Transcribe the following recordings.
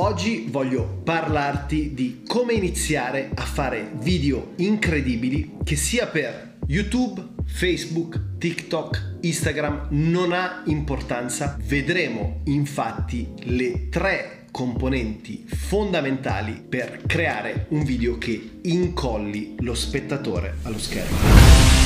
Oggi voglio parlarti di come iniziare a fare video incredibili che sia per YouTube, Facebook, TikTok, Instagram, non ha importanza. Vedremo infatti le tre componenti fondamentali per creare un video che incolli lo spettatore allo schermo.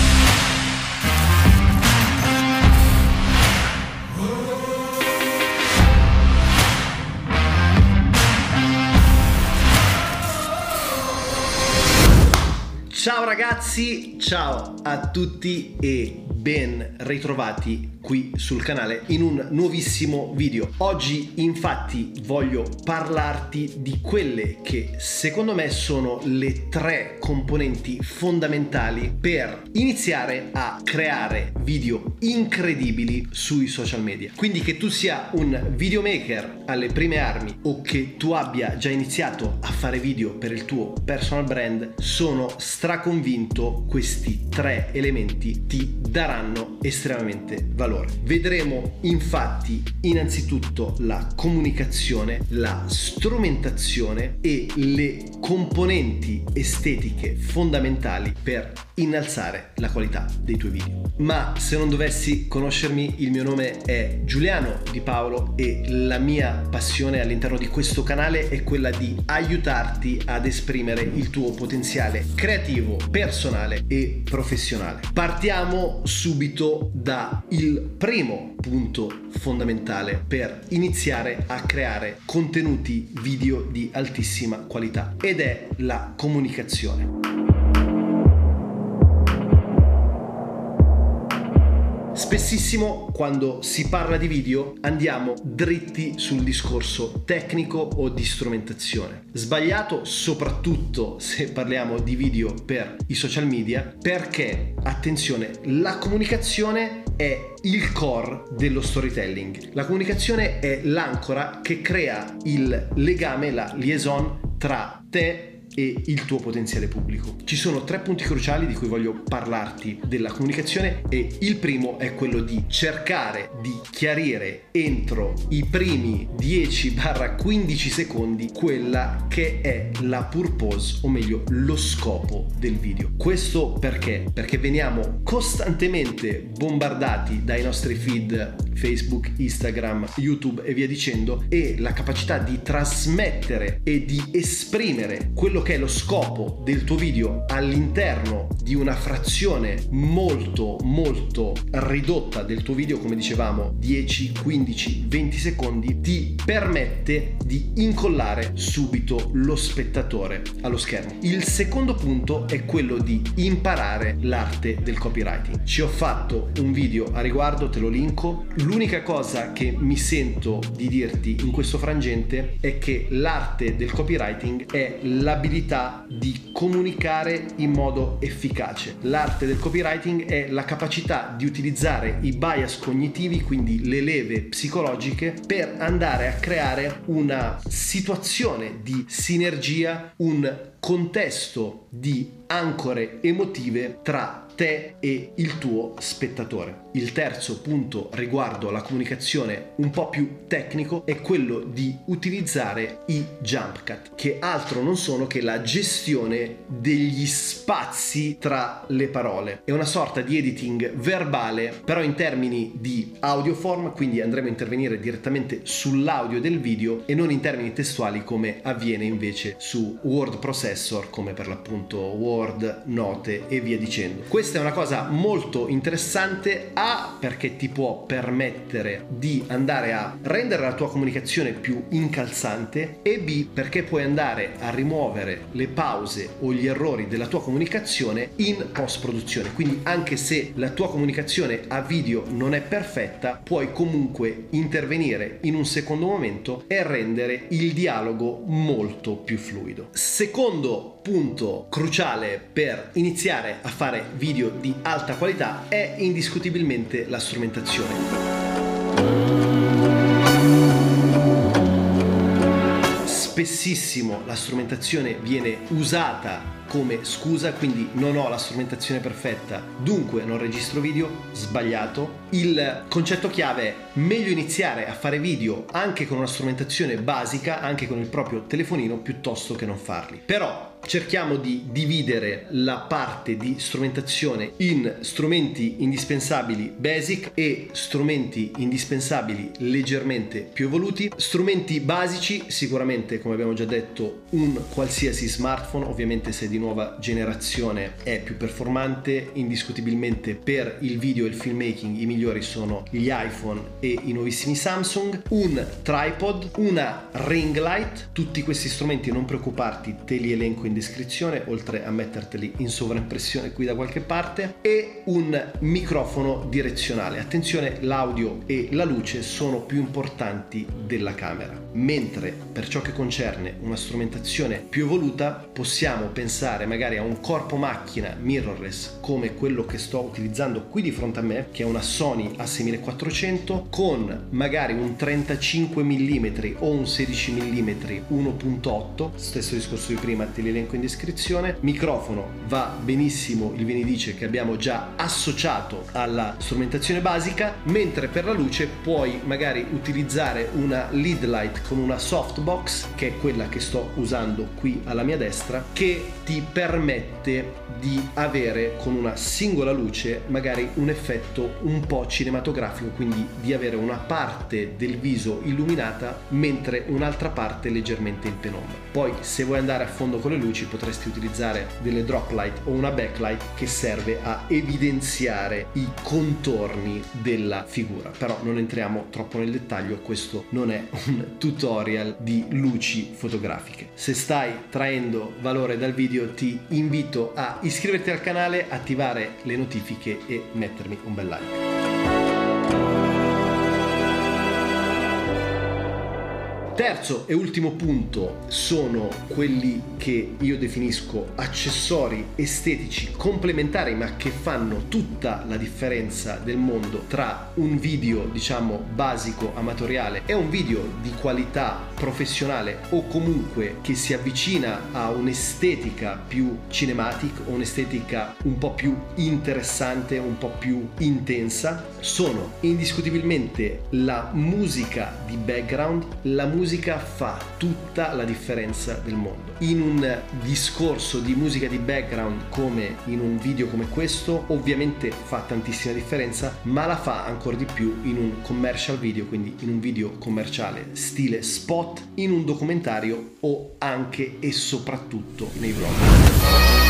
Ragazzi, ciao a tutti e ben ritrovati qui sul canale in un nuovissimo video. Oggi infatti voglio parlarti di quelle che secondo me sono le tre componenti fondamentali per iniziare a creare video incredibili sui social media. Quindi che tu sia un videomaker alle prime armi o che tu abbia già iniziato a fare video per il tuo personal brand, sono straconvinto questi tre elementi ti daranno estremamente valore valore. Vedremo infatti innanzitutto la comunicazione, la strumentazione e le componenti estetiche fondamentali per innalzare la qualità dei tuoi video. Ma se non dovessi conoscermi, il mio nome è Giuliano Di Paolo e la mia passione all'interno di questo canale è quella di aiutarti ad esprimere il tuo potenziale creativo, personale e professionale. Partiamo subito da il primo punto fondamentale per iniziare a creare contenuti video di altissima qualità ed è la comunicazione. Spessissimo quando si parla di video andiamo dritti sul discorso tecnico o di strumentazione. Sbagliato soprattutto se parliamo di video per i social media perché, attenzione, la comunicazione è il core dello storytelling. La comunicazione è l'ancora che crea il legame, la liaison tra te e il tuo potenziale pubblico. Ci sono tre punti cruciali di cui voglio parlarti della comunicazione e il primo è quello di cercare di chiarire entro i primi 10-15 secondi quella che è la purpose o meglio lo scopo del video. Questo perché? Perché veniamo costantemente bombardati dai nostri feed Facebook, Instagram, YouTube e via dicendo e la capacità di trasmettere e di esprimere quello che è lo scopo del tuo video all'interno di una frazione molto molto ridotta del tuo video come dicevamo 10 15 20 secondi ti permette di incollare subito lo spettatore allo schermo. Il secondo punto è quello di imparare l'arte del copywriting. Ci ho fatto un video a riguardo te lo linko l'unica cosa che mi sento di dirti in questo frangente è che l'arte del copywriting è l'abilità di comunicare in modo efficace. L'arte del copywriting è la capacità di utilizzare i bias cognitivi, quindi le leve psicologiche, per andare a creare una situazione di sinergia, un contesto di ancore emotive tra te e il tuo spettatore. Il terzo punto riguardo alla comunicazione un po' più tecnico è quello di utilizzare i jump cut, che altro non sono che la gestione degli spazi tra le parole. È una sorta di editing verbale, però in termini di audio form, quindi andremo a intervenire direttamente sull'audio del video e non in termini testuali come avviene invece su word processor come per l'appunto Word, note e via dicendo. Questa è una cosa molto interessante Perché ti può permettere di andare a rendere la tua comunicazione più incalzante e B perché puoi andare a rimuovere le pause o gli errori della tua comunicazione in post produzione. Quindi anche se la tua comunicazione a video non è perfetta, puoi comunque intervenire in un secondo momento e rendere il dialogo molto più fluido. Secondo punto cruciale per iniziare a fare video di alta qualità è indiscutibilmente la strumentazione. Spessissimo la strumentazione viene usata come scusa, quindi non ho la strumentazione perfetta, dunque non registro video, sbagliato. Il concetto chiave è meglio iniziare a fare video anche con una strumentazione basica, anche con il proprio telefonino, piuttosto che non farli. Però cerchiamo di dividere la parte di strumentazione in strumenti indispensabili basic e strumenti indispensabili leggermente più evoluti. Strumenti basici, sicuramente come abbiamo già detto, un qualsiasi smartphone, ovviamente se di nuova generazione è più performante, indiscutibilmente per il video e il filmmaking i migliori sono gli iPhone e i nuovissimi Samsung, un tripod, una ring light, tutti questi strumenti non preoccuparti, te li elenco in descrizione, oltre a metterteli in sovraimpressione qui da qualche parte, e un microfono direzionale. Attenzione, l'audio e la luce sono più importanti della camera. Mentre per ciò che concerne una strumentazione più evoluta, possiamo pensare magari a un corpo macchina mirrorless come quello che sto utilizzando qui di fronte a me, che è una Sony A6400 con magari un 35 mm o un 16 mm 1.8, stesso discorso di prima, te li elenco in descrizione. Microfono va benissimo il Venidice che abbiamo già associato alla strumentazione basica, mentre per la luce puoi magari utilizzare una lead light con una softbox, che è quella che sto usando qui alla mia destra, che ti permette di avere con una singola luce magari un effetto un po' cinematografico, quindi di avere una parte del viso illuminata mentre un'altra parte leggermente in penombra. Poi se vuoi andare a fondo con le luci potresti utilizzare delle drop light o una backlight che serve a evidenziare i contorni della figura. Però non entriamo troppo nel dettaglio, questo non è un tutorial di luci fotografiche. Se stai traendo valore dal video ti invito a iscriverti al canale, attivare le notifiche e mettermi un bel like. Terzo e ultimo punto sono quelli che io definisco accessori estetici complementari ma che fanno tutta la differenza del mondo tra un video diciamo basico amatoriale e un video di qualità professionale o comunque che si avvicina a un'estetica più cinematic o un'estetica un po' più interessante, un po' più intensa sono indiscutibilmente la musica di background, la musica musica fa tutta la differenza del mondo. In un discorso di musica di background come in un video come questo, ovviamente fa tantissima differenza, ma la fa ancora di più in un commercial video, quindi in un video commerciale stile spot, in un documentario o anche e soprattutto nei vlog.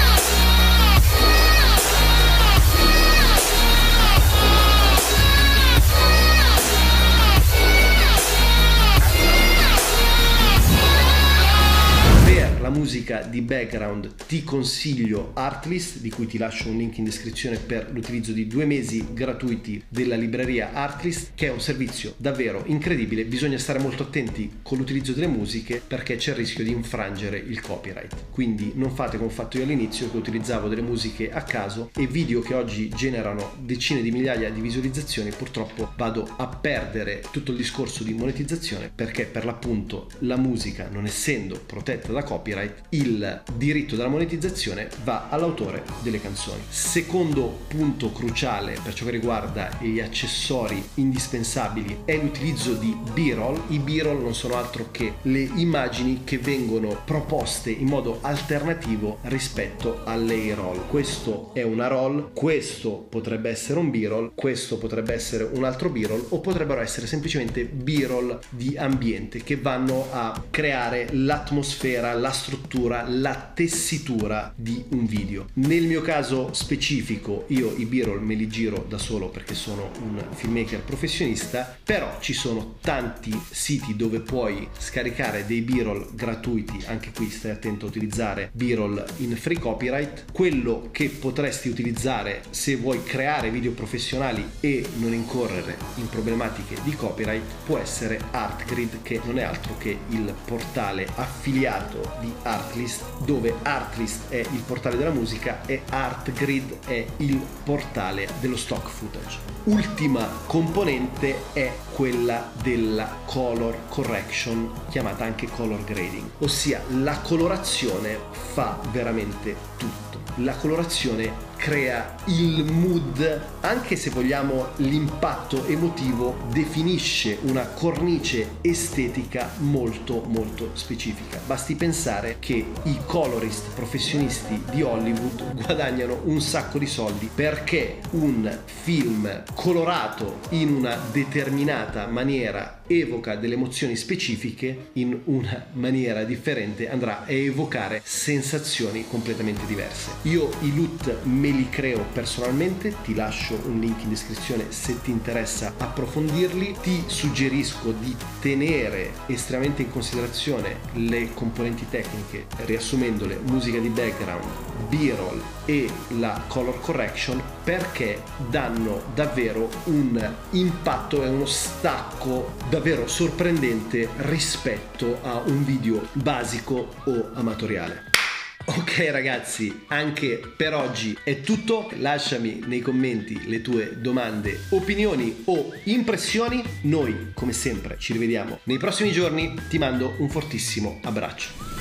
Musica di background ti consiglio Artlist di cui ti lascio un link in descrizione per l'utilizzo di due mesi gratuiti della libreria Artlist che è un servizio davvero incredibile. Bisogna stare molto attenti con l'utilizzo delle musiche perché c'è il rischio di infrangere il copyright. Quindi non fate come ho fatto io all'inizio che utilizzavo delle musiche a caso e video che oggi generano decine di migliaia di visualizzazioni. Purtroppo vado a perdere tutto il discorso di monetizzazione perché per l'appunto la musica non essendo protetta da copyright copyright, il diritto della monetizzazione va all'autore delle canzoni. Secondo punto cruciale per ciò che riguarda gli accessori indispensabili è l'utilizzo di B-roll. I B-roll non sono altro che le immagini che vengono proposte in modo alternativo rispetto alle A-roll. Questo è una roll, questo potrebbe essere un B-roll, questo potrebbe essere un altro B-roll o potrebbero essere semplicemente B-roll di ambiente che vanno a creare l'atmosfera, la struttura struttura, la tessitura di un video. Nel mio caso specifico io i b-roll me li giro da solo perché sono un filmmaker professionista, però ci sono tanti siti dove puoi scaricare dei b-roll gratuiti, anche qui stai attento a utilizzare b-roll in free copyright. Quello che potresti utilizzare se vuoi creare video professionali e non incorrere in problematiche di copyright può essere Artgrid che non è altro che il portale affiliato di Artlist, dove Artlist è il portale della musica e Artgrid è il portale dello stock footage. Ultima componente è quella della color correction, chiamata anche color grading, ossia la colorazione fa veramente tutto. La colorazione crea il mood, anche se vogliamo l'impatto emotivo, definisce una cornice estetica molto molto specifica. Basti pensare che i colorist professionisti di Hollywood guadagnano un sacco di soldi perché un film colorato in una determinata maniera evoca delle emozioni specifiche in una maniera differente andrà a evocare sensazioni completamente diverse. Io i loot me li creo personalmente, ti lascio un link in descrizione se ti interessa approfondirli, ti suggerisco di tenere estremamente in considerazione le componenti tecniche riassumendole musica di background, b-roll e la color correction perché danno davvero un impatto e uno stacco davvero sorprendente rispetto a un video basico o amatoriale. Ok ragazzi, anche per oggi è tutto. Lasciami nei commenti le tue domande, opinioni o impressioni. Noi, come sempre, ci rivediamo nei prossimi giorni. Ti mando un fortissimo abbraccio.